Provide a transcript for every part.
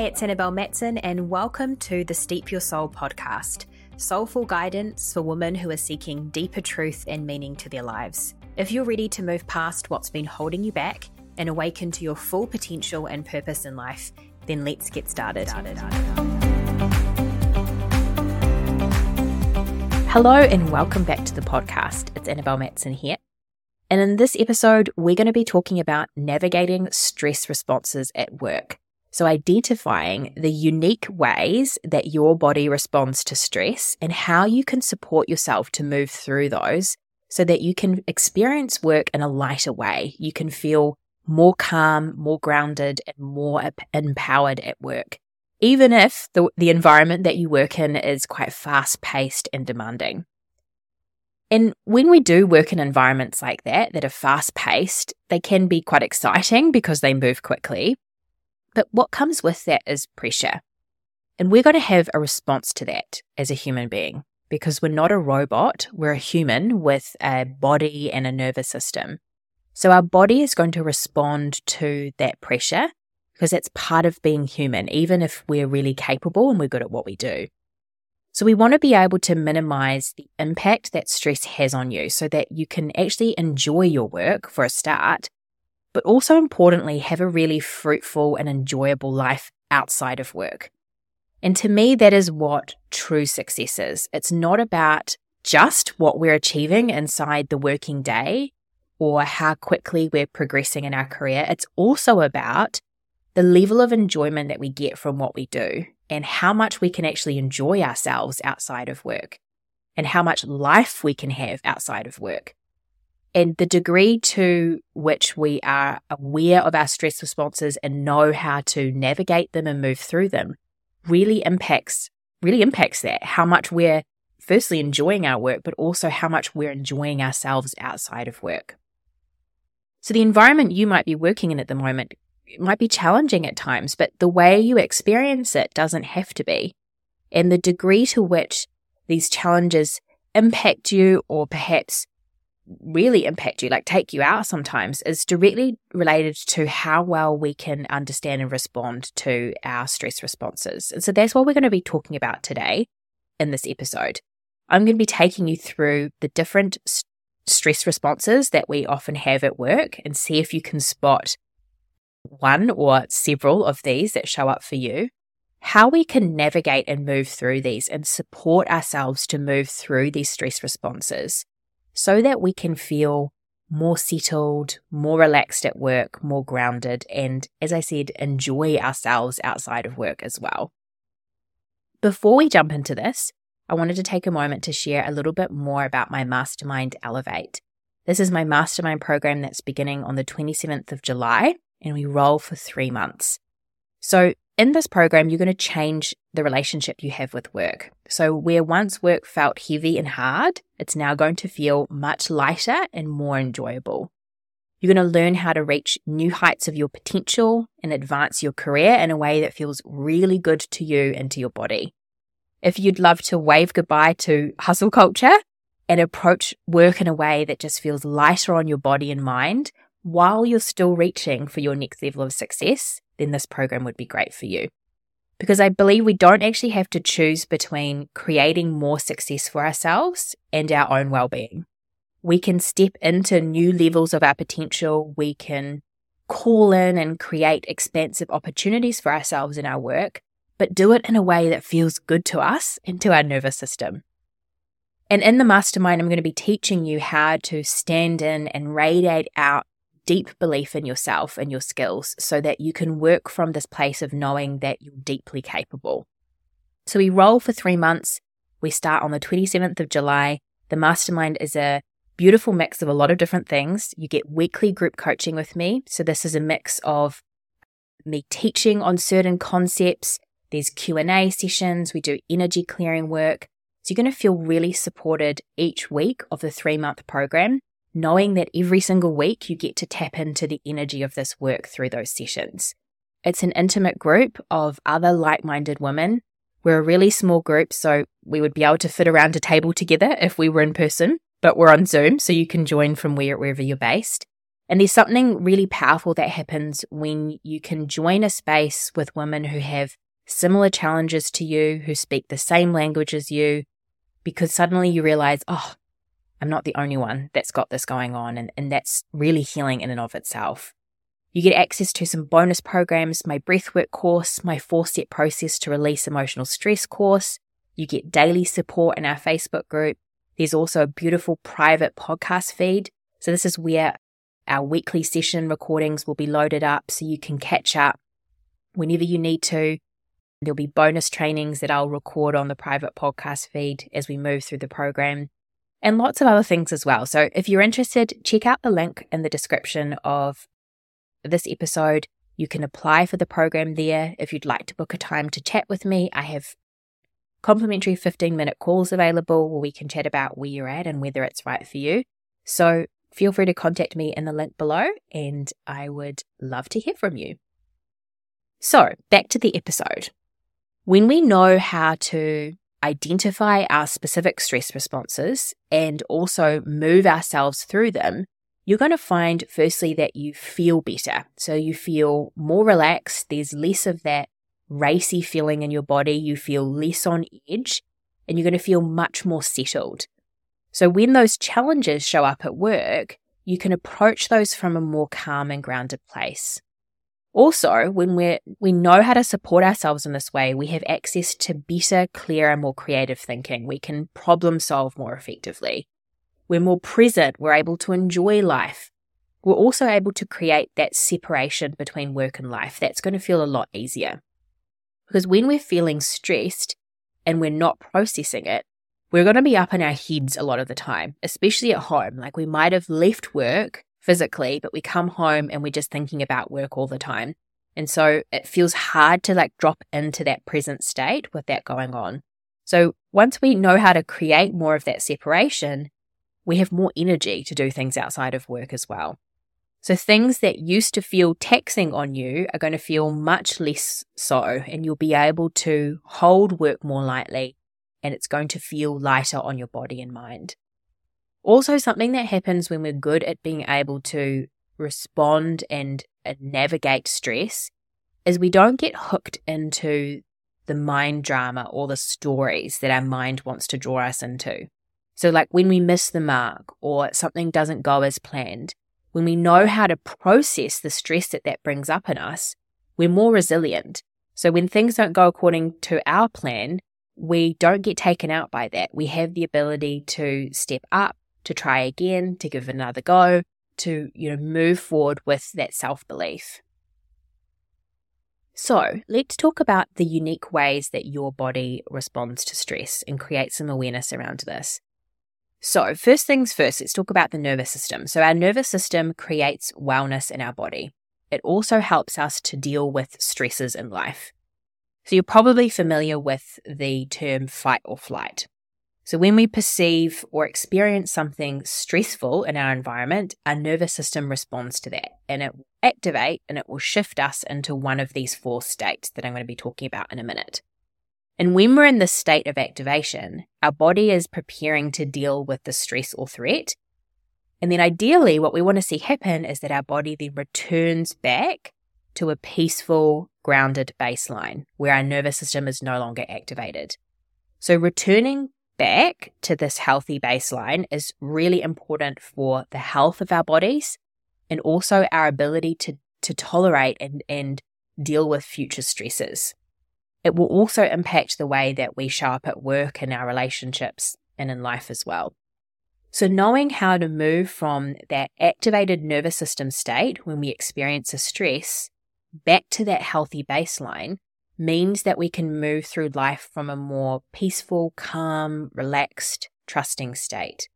Hi, it's Annabelle Matson, and welcome to the Steep Your Soul podcast soulful guidance for women who are seeking deeper truth and meaning to their lives. If you're ready to move past what's been holding you back and awaken to your full potential and purpose in life, then let's get started. Hello, and welcome back to the podcast. It's Annabelle Matson here. And in this episode, we're going to be talking about navigating stress responses at work. So, identifying the unique ways that your body responds to stress and how you can support yourself to move through those so that you can experience work in a lighter way. You can feel more calm, more grounded, and more empowered at work, even if the, the environment that you work in is quite fast paced and demanding. And when we do work in environments like that, that are fast paced, they can be quite exciting because they move quickly. But what comes with that is pressure. And we're going to have a response to that as a human being because we're not a robot, we're a human with a body and a nervous system. So our body is going to respond to that pressure because that's part of being human, even if we're really capable and we're good at what we do. So we want to be able to minimize the impact that stress has on you so that you can actually enjoy your work for a start but also importantly, have a really fruitful and enjoyable life outside of work. And to me, that is what true success is. It's not about just what we're achieving inside the working day or how quickly we're progressing in our career. It's also about the level of enjoyment that we get from what we do and how much we can actually enjoy ourselves outside of work and how much life we can have outside of work. And the degree to which we are aware of our stress responses and know how to navigate them and move through them really impacts really impacts that how much we're firstly enjoying our work but also how much we're enjoying ourselves outside of work. So the environment you might be working in at the moment might be challenging at times, but the way you experience it doesn't have to be. And the degree to which these challenges impact you or perhaps really impact you, like take you out sometimes, is directly related to how well we can understand and respond to our stress responses. And so that's what we're going to be talking about today in this episode. I'm going to be taking you through the different st- stress responses that we often have at work and see if you can spot one or several of these that show up for you. How we can navigate and move through these and support ourselves to move through these stress responses so that we can feel more settled, more relaxed at work, more grounded, and as I said, enjoy ourselves outside of work as well. Before we jump into this, I wanted to take a moment to share a little bit more about my Mastermind Elevate. This is my mastermind program that's beginning on the 27th of July, and we roll for three months. So, in this program, you're going to change the relationship you have with work. So, where once work felt heavy and hard, it's now going to feel much lighter and more enjoyable. You're going to learn how to reach new heights of your potential and advance your career in a way that feels really good to you and to your body. If you'd love to wave goodbye to hustle culture and approach work in a way that just feels lighter on your body and mind while you're still reaching for your next level of success, then this program would be great for you. Because I believe we don't actually have to choose between creating more success for ourselves and our own well being. We can step into new levels of our potential. We can call in and create expansive opportunities for ourselves in our work, but do it in a way that feels good to us and to our nervous system. And in the mastermind, I'm going to be teaching you how to stand in and radiate out deep belief in yourself and your skills so that you can work from this place of knowing that you're deeply capable. So we roll for three months. We start on the 27th of July. The mastermind is a beautiful mix of a lot of different things. You get weekly group coaching with me. So this is a mix of me teaching on certain concepts. There's Q&A sessions. We do energy clearing work. So you're going to feel really supported each week of the three month program knowing that every single week you get to tap into the energy of this work through those sessions. It's an intimate group of other like minded women. We're a really small group, so we would be able to fit around a table together if we were in person, but we're on Zoom, so you can join from where, wherever you're based. And there's something really powerful that happens when you can join a space with women who have similar challenges to you, who speak the same language as you, because suddenly you realize, oh, I'm not the only one that's got this going on. And, and that's really healing in and of itself. You get access to some bonus programs, my breathwork course, my four step process to release emotional stress course. You get daily support in our Facebook group. There's also a beautiful private podcast feed. So this is where our weekly session recordings will be loaded up so you can catch up whenever you need to. There'll be bonus trainings that I'll record on the private podcast feed as we move through the program and lots of other things as well. So if you're interested, check out the link in the description of this episode. You can apply for the program there. If you'd like to book a time to chat with me, I have complimentary 15 minute calls available where we can chat about where you're at and whether it's right for you. So feel free to contact me in the link below and I would love to hear from you. So back to the episode. When we know how to identify our specific stress responses and also move ourselves through them, you're going to find firstly that you feel better. So you feel more relaxed. There's less of that racy feeling in your body. You feel less on edge and you're going to feel much more settled. So when those challenges show up at work, you can approach those from a more calm and grounded place. Also, when we we know how to support ourselves in this way, we have access to better, clearer, more creative thinking. We can problem solve more effectively. We're more present. We're able to enjoy life. We're also able to create that separation between work and life. That's going to feel a lot easier. Because when we're feeling stressed and we're not processing it, we're going to be up in our heads a lot of the time, especially at home. Like we might have left work physically, but we come home and we're just thinking about work all the time. And so it feels hard to like drop into that present state with that going on. So once we know how to create more of that separation, we have more energy to do things outside of work as well. So things that used to feel taxing on you are going to feel much less so, and you'll be able to hold work more lightly, and it's going to feel lighter on your body and mind. Also, something that happens when we're good at being able to respond and, navigate stress is we don't get hooked into the mind drama or the stories that our mind wants to draw us into. So, like when we miss the mark or something doesn't go as planned, when we know how to process the stress that that brings up in us, we're more resilient. So, when things don't go according to our plan, we don't get taken out by that. We have the ability to step up, to try again, to give it another go, to, you know, move forward with that self belief. So, let's talk about the unique ways that your body responds to stress and create some awareness around this. So, first things first, let's talk about the nervous system. So, our nervous system creates wellness in our body. It also helps us to deal with stresses in life. So, you're probably familiar with the term fight or flight. So, when we perceive or experience something stressful in our environment, our nervous system responds to that and it will activate and it will shift us into one of these four states that I'm going to be talking about in a minute. And when we're in this state of activation, our body is preparing to deal with the stress or threat. And then ideally, what we want to see happen is that our body then returns back to a peaceful, grounded baseline where our nervous system is no longer activated. So returning back to this healthy baseline is really important for the health of our bodies and also our ability to, to tolerate and, and deal with future stresses. It will also impact the way that we show up at work and our relationships and in life as well. So, knowing how to move from that activated nervous system state when we experience a stress back to that healthy baseline means that we can move through life from a more peaceful, calm, relaxed, trusting state.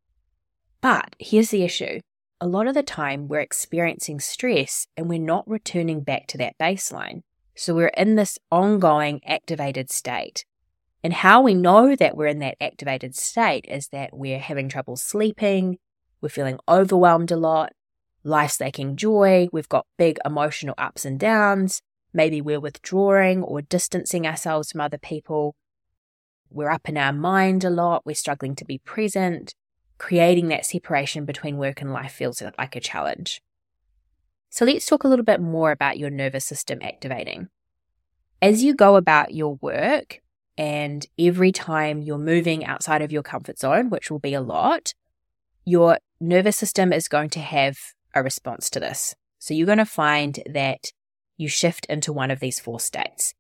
But here's the issue a lot of the time we're experiencing stress and we're not returning back to that baseline. So we're in this ongoing activated state. And how we know that we're in that activated state is that we're having trouble sleeping, we're feeling overwhelmed a lot, life's lacking joy, we've got big emotional ups and downs, Maybe we're withdrawing or distancing ourselves from other people. We're up in our mind a lot. We're struggling to be present. Creating that separation between work and life feels like a challenge. So let's talk a little bit more about your nervous system activating. As you go about your work, and every time you're moving outside of your comfort zone, which will be a lot, your nervous system is going to have a response to this. So you're going to find that you shift into one of these four states.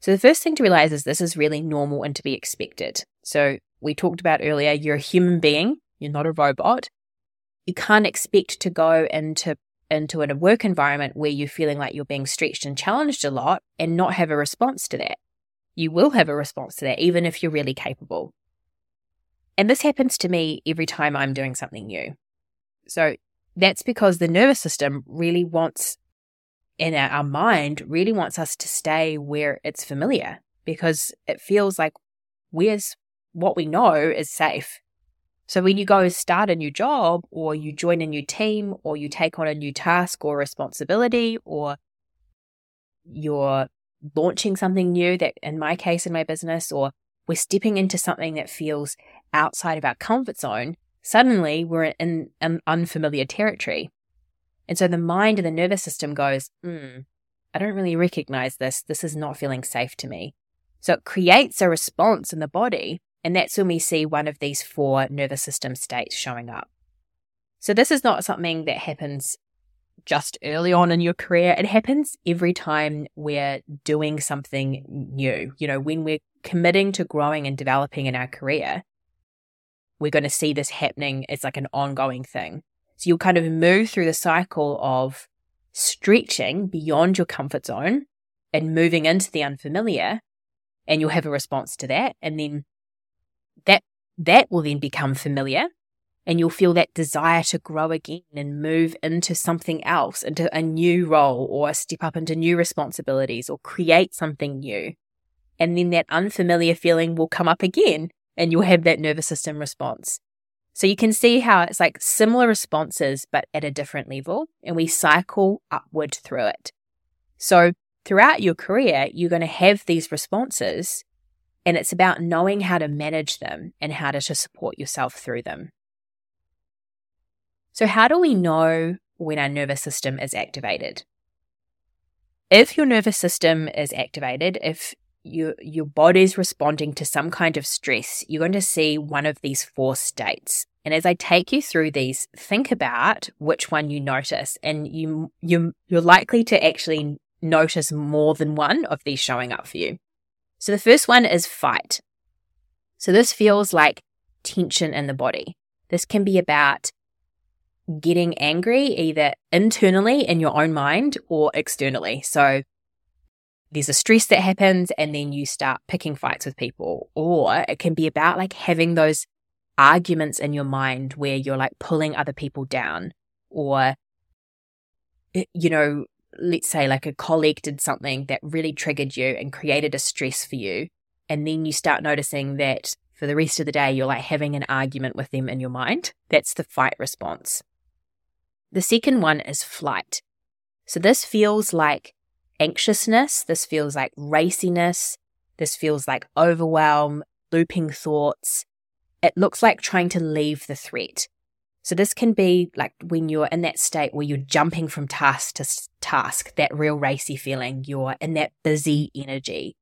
So the first thing to realize is this is really normal and to be expected. So we talked about earlier, you're a human being, you're not a robot. You can't expect to go into into a work environment where you're feeling like you're being stretched and challenged a lot and not have a response to that. You will have a response to that, even if you're really capable. And this happens to me every time I'm doing something new. So that's because the nervous system really wants, and our mind really wants us to stay where it's familiar because it feels like where's what we know is safe. So when you go start a new job or you join a new team or you take on a new task or responsibility or you're launching something new that in my case in my business or we're stepping into something that feels outside of our comfort zone, suddenly we're in an unfamiliar territory. And so the mind and the nervous system goes, hmm, I don't really recognize this. This is not feeling safe to me. So it creates a response in the body. And that's when we see one of these four nervous system states showing up. So this is not something that happens just early on in your career. It happens every time we're doing something new. You know, when we're committing to growing and developing in our career, we're going to see this happening It's like an ongoing thing. So you'll kind of move through the cycle of stretching beyond your comfort zone and moving into the unfamiliar and you'll have a response to that and then that that will then become familiar and you'll feel that desire to grow again and move into something else into a new role or step up into new responsibilities or create something new and then that unfamiliar feeling will come up again and you'll have that nervous system response. So you can see how it's like similar responses, but at a different level, and we cycle upward through it. So throughout your career, you're going to have these responses, and it's about knowing how to manage them and how to, support yourself through them. So, how do we know when our nervous system is activated? If your nervous system is activated, if your your body's responding to some kind of stress, you're going to see one of these four states. And as I take you through these, think about which one you notice, and you you you're likely to actually notice more than one of these showing up for you. So the first one is fight. So this feels like tension in the body. This can be about getting angry either internally in your own mind or externally. So there's a stress that happens and then you start picking fights with people. Or it can be about like having those arguments in your mind where you're like pulling other people down or, eh, you know, let's say like a colleague did something that really triggered you and created a stress for you. And then you start noticing that for the rest of the day, you're like having an argument with them in your mind. That's the fight response. The second one is flight. So this feels like anxiousness. This feels like raciness. This feels like overwhelm, looping thoughts. It looks like trying to leave the threat. So this can be like when you're in that state where you're jumping from task to task, that real racy feeling. You're in that busy energy.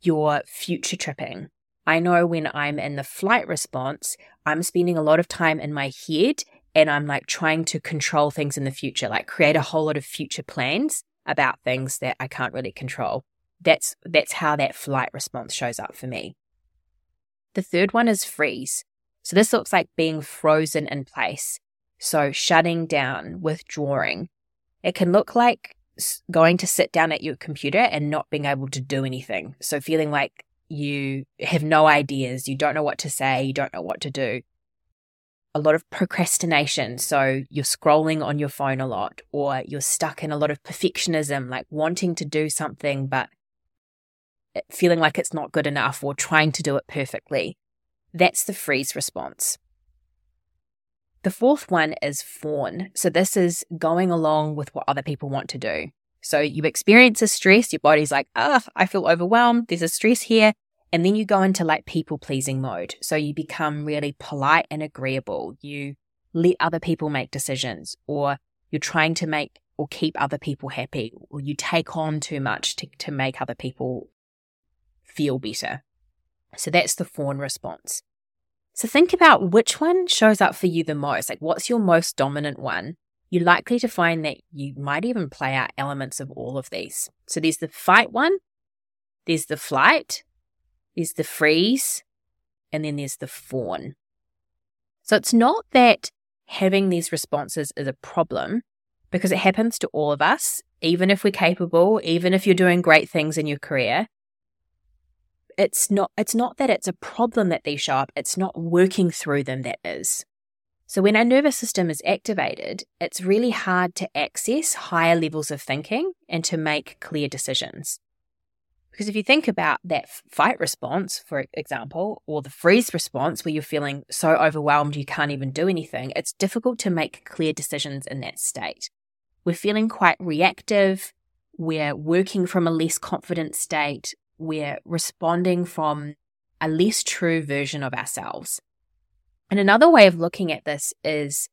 You're future tripping. I know when I'm in the flight response, I'm spending a lot of time in my head and I'm like trying to control things in the future, like create a whole lot of future plans about things that I can't really control. That's that's how that flight response shows up for me. The third one is freeze. So this looks like being frozen in place. So shutting down, withdrawing. It can look like going to sit down at your computer and not being able to do anything. So feeling like you have no ideas, you don't know what to say, you don't know what to do a lot of procrastination. So you're scrolling on your phone a lot, or you're stuck in a lot of perfectionism, like wanting to do something, but feeling like it's not good enough or trying to do it perfectly. That's the freeze response. The fourth one is fawn. So this is going along with what other people want to do. So you experience a stress, your body's like, ah, I feel overwhelmed. There's a stress here. And then you go into like people pleasing mode. So you become really polite and agreeable. You let other people make decisions, or you're trying to make or keep other people happy, or you take on too much to, to make other people feel better. So that's the fawn response. So think about which one shows up for you the most. Like, what's your most dominant one? You're likely to find that you might even play out elements of all of these. So there's the fight one, there's the flight, there's the freeze, and then there's the fawn. So it's not that having these responses is a problem because it happens to all of us, even if we're capable, even if you're doing great things in your career. It's not it's not that it's a problem that they show up, it's not working through them that is. So when our nervous system is activated, it's really hard to access higher levels of thinking and to make clear decisions. Because if you think about that fight response, for example, or the freeze response where you're feeling so overwhelmed you can't even do anything, it's difficult to make clear decisions in that state. We're feeling quite reactive. We're working from a less confident state. We're responding from a less true version of ourselves. And another way of looking at this is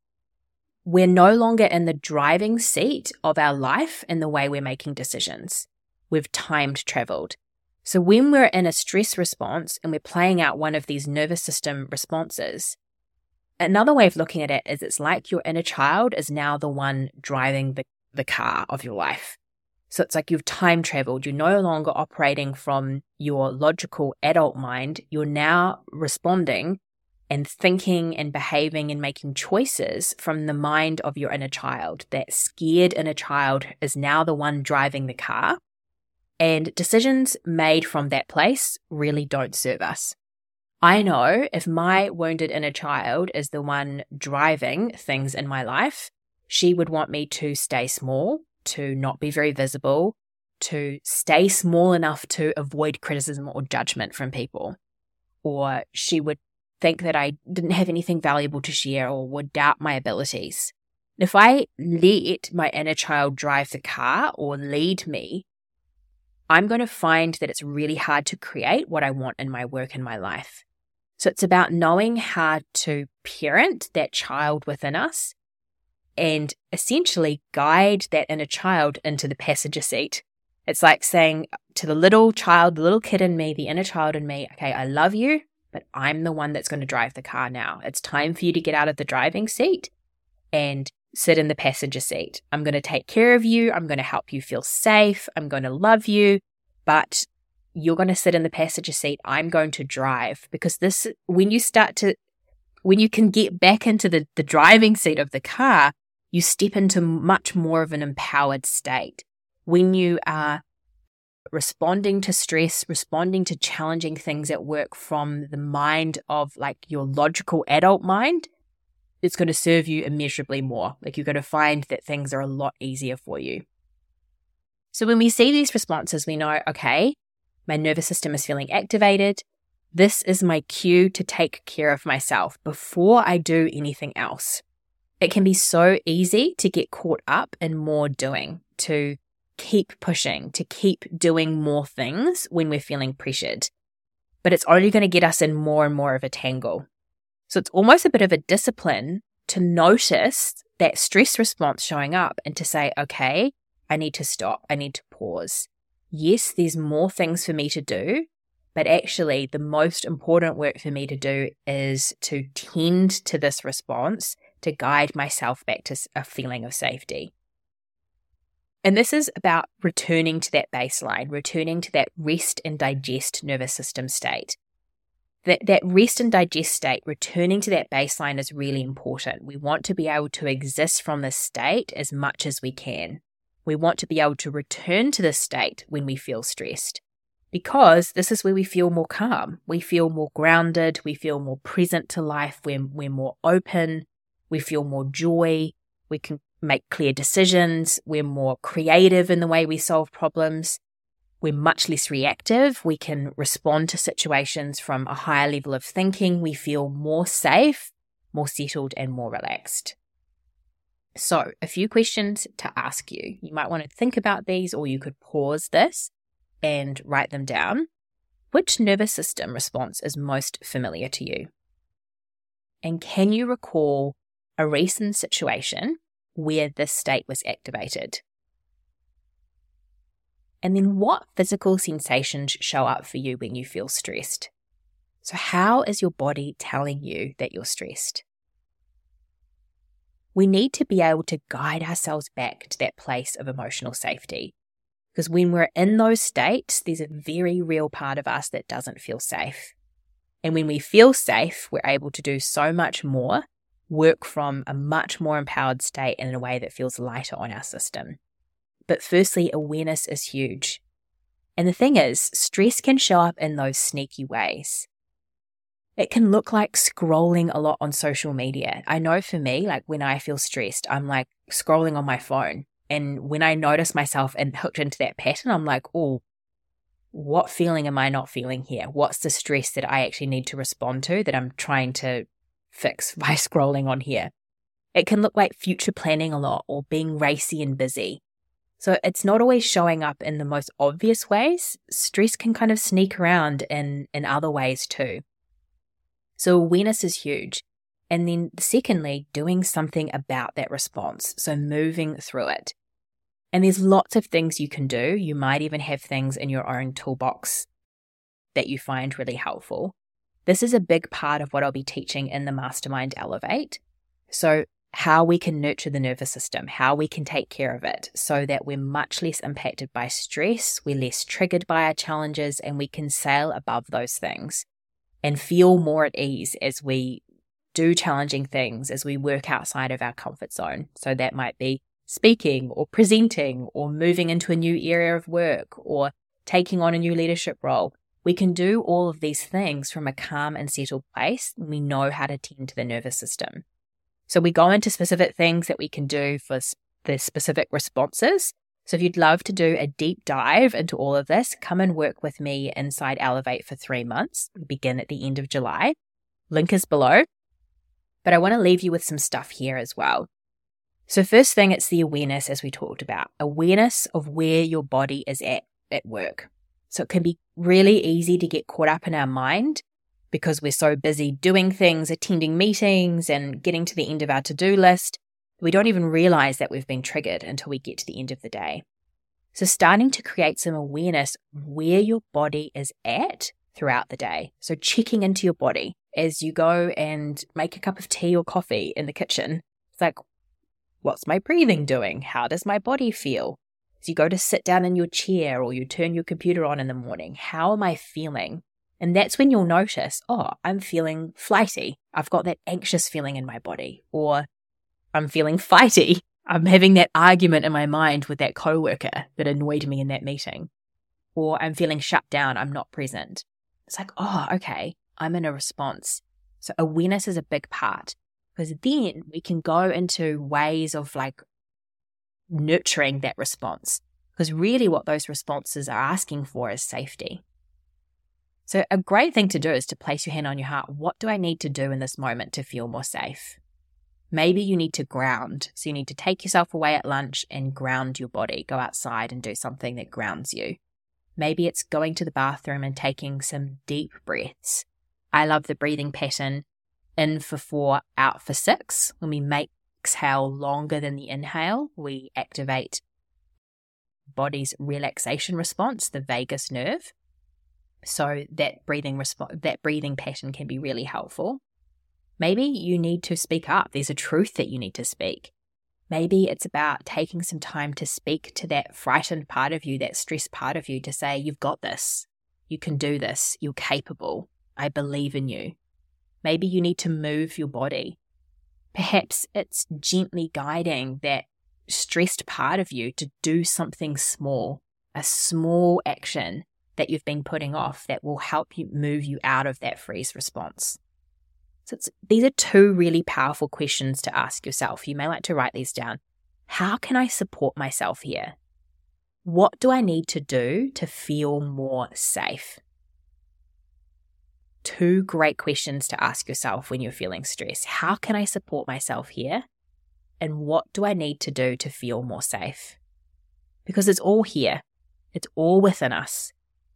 we're no longer in the driving seat of our life in the way we're making decisions we've timed traveled. So when we're in a stress response and we're playing out one of these nervous system responses, another way of looking at it is it's like your inner child is now the one driving the, the car of your life. So it's like you've time traveled. You're no longer operating from your logical adult mind. You're now responding and thinking and behaving and making choices from the mind of your inner child. That scared inner child is now the one driving the car. And decisions made from that place really don't serve us. I know if my wounded inner child is the one driving things in my life, she would want me to stay small, to not be very visible, to stay small enough to avoid criticism or judgment from people. Or she would think that I didn't have anything valuable to share or would doubt my abilities. If I let my inner child drive the car or lead me, I'm going to find that it's really hard to create what I want in my work and my life. So it's about knowing how to parent that child within us and essentially guide that inner child into the passenger seat. It's like saying to the little child, the little kid in me, the inner child in me, okay, I love you, but I'm the one that's going to drive the car now. It's time for you to get out of the driving seat and sit in the passenger seat. I'm going to take care of you. I'm going to help you feel safe. I'm going to love you, but you're going to sit in the passenger seat. I'm going to drive because this, when you start to, when you can get back into the, the driving seat of the car, you step into much more of an empowered state. When you are responding to stress, responding to challenging things at work from the mind of like your logical adult mind, it's going to serve you immeasurably more. Like you're going to find that things are a lot easier for you. So when we see these responses, we know, okay, my nervous system is feeling activated. This is my cue to take care of myself before I do anything else. It can be so easy to get caught up in more doing, to keep pushing, to keep doing more things when we're feeling pressured. But it's only going to get us in more and more of a tangle. So it's almost a bit of a discipline to notice that stress response showing up and to say, okay, I need to stop. I need to pause. Yes, there's more things for me to do, but actually, the most important work for me to do is to tend to this response to guide myself back to a feeling of safety. And this is about returning to that baseline, returning to that rest and digest nervous system state. That, that rest and digest state, returning to that baseline is really important. We want to be able to exist from this state as much as we can. We want to be able to return to this state when we feel stressed because this is where we feel more calm. We feel more grounded. We feel more present to life. We're, we're more open. We feel more joy. We can make clear decisions. We're more creative in the way we solve problems. We're much less reactive. We can respond to situations from a higher level of thinking. We feel more safe, more settled, and more relaxed. So, a few questions to ask you. You might want to think about these, or you could pause this and write them down. Which nervous system response is most familiar to you? And can you recall a recent situation where this state was activated. And then what physical sensations show up for you when you feel stressed? So, how is your body telling you that you're stressed? We need to be able to guide ourselves back to that place of emotional safety. Because when we're in those states, there's a very real part of us that doesn't feel safe. And when we feel safe, we're able to do so much more, work from a much more empowered state in a way that feels lighter on our system. But firstly, awareness is huge. And the thing is, stress can show up in those sneaky ways. It can look like scrolling a lot on social media. I know for me, like when I feel stressed, I'm like scrolling on my phone. And when I notice myself and hooked into that pattern, I'm like, oh, what feeling am I not feeling here? What's the stress that I actually need to respond to that I'm trying to fix by scrolling on here? It can look like future planning a lot or being racy and busy. So it's not always showing up in the most obvious ways. Stress can kind of sneak around in, in other ways too. So awareness is huge. And then secondly, doing something about that response. So moving through it. And there's lots of things you can do. You might even have things in your own toolbox that you find really helpful. This is a big part of what I'll be teaching in the Mastermind Elevate. So how we can nurture the nervous system, how we can take care of it so that we're much less impacted by stress, we're less triggered by our challenges, and we can sail above those things and feel more at ease as we do challenging things, as we work outside of our comfort zone. So that might be speaking or presenting or moving into a new area of work or taking on a new leadership role. We can do all of these things from a calm and settled place. And we know how to tend to the nervous system. So we go into specific things that we can do for the specific responses. So if you'd love to do a deep dive into all of this, come and work with me inside Elevate for three months. We begin at the end of July. Link is below. But I want to leave you with some stuff here as well. So, first thing, it's the awareness, as we talked about awareness of where your body is at at work. So, it can be really easy to get caught up in our mind because we're so busy doing things, attending meetings, and getting to the end of our to do list, we don't even realize that we've been triggered until we get to the end of the day. So, starting to create some awareness where your body is at throughout the day. So, checking into your body as you go and make a cup of tea or coffee in the kitchen. It's like, what's my breathing doing? How does my body feel? As you go to sit down in your chair or you turn your computer on in the morning, how am I feeling? And that's when you'll notice, oh, I'm feeling flighty. I've got that anxious feeling in my body. Or I'm feeling fighty. I'm having that argument in my mind with that coworker that annoyed me in that meeting. Or I'm feeling shut down. I'm not present. It's like, oh, okay. I'm in a response. So awareness is a big part because then we can go into ways of like nurturing that response. Because really, what those responses are asking for is safety. So, a great thing to do is to place your hand on your heart. What do I need to do in this moment to feel more safe? Maybe you need to ground. So, you need to take yourself away at lunch and ground your body. Go outside and do something that grounds you. Maybe it's going to the bathroom and taking some deep breaths. I love the breathing pattern in for four, out for six. When we make exhale longer than the inhale, we activate body's relaxation response, the vagus nerve. So that breathing resp- that breathing pattern can be really helpful. Maybe you need to speak up. There's a truth that you need to speak. Maybe it's about taking some time to speak to that frightened part of you, that stressed part of you, to say, You've got this. You can do this. You're capable. I believe in you. Maybe you need to move your body. Perhaps it's gently guiding that stressed part of you to do something small, a small action that you've been putting off that will help you move you out of that freeze response. So these are two really powerful questions to ask yourself. You may like to write these down. How can I support myself here? What do I need to do to feel more safe? Two great questions to ask yourself when you're feeling stressed. How can I support myself here? And what do I need to do to feel more safe? Because it's all here, it's all within us.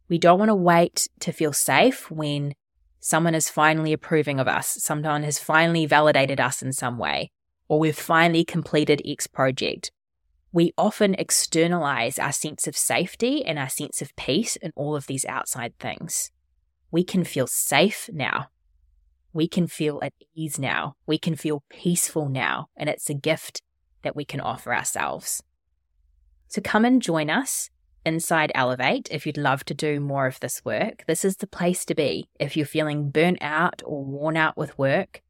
We don't want to wait to feel safe when someone is finally approving of us, someone has finally validated us in some way. or we've finally completed X project. We often externalize our sense of safety and our sense of peace in all of these outside things. We can feel safe now. We can feel at ease now. We can feel peaceful now. And it's a gift that we can offer ourselves. So come and join us inside Elevate if you'd love to do more of this work. This is the place to be if you're feeling burnt out or worn out with work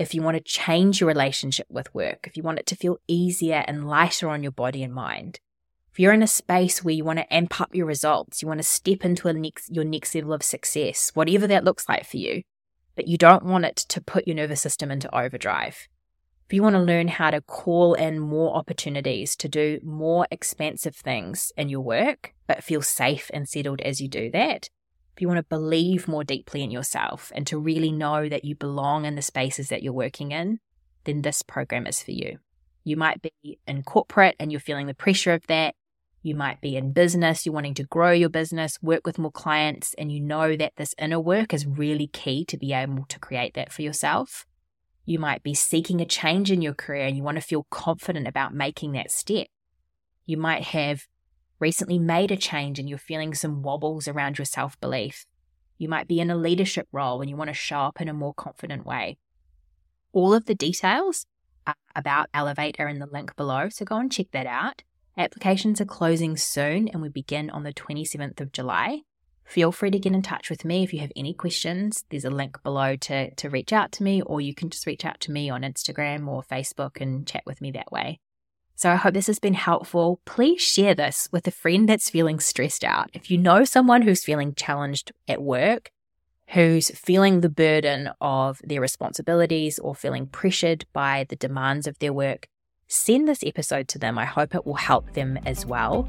if you want to change your relationship with work, if you want it to feel easier and lighter on your body and mind, if you're in a space where you want to amp up your results, you want to step into next, your next level of success, whatever that looks like for you, but you don't want it to put your nervous system into overdrive. If you want to learn how to call in more opportunities to do more expansive things in your work, but feel safe and settled as you do that, if you want to believe more deeply in yourself and to really know that you belong in the spaces that you're working in, then this program is for you. You might be in corporate and you're feeling the pressure of that. You might be in business, you're wanting to grow your business, work with more clients, and you know that this inner work is really key to be able to create that for yourself. You might be seeking a change in your career and you want to feel confident about making that step. You might have recently made a change and you're feeling some wobbles around your self belief. You might be in a leadership role and you want to show up in a more confident way. All of the details about Elevate are in the link below, so go and check that out. Applications are closing soon and we begin on the 27th of July. Feel free to get in touch with me if you have any questions. There's a link below to, to reach out to me, or you can just reach out to me on Instagram or Facebook and chat with me that way. So I hope this has been helpful. Please share this with a friend that's feeling stressed out. If you know someone who's feeling challenged at work, who's feeling the burden of their responsibilities or feeling pressured by the demands of their work, send this episode to them. I hope it will help them as well.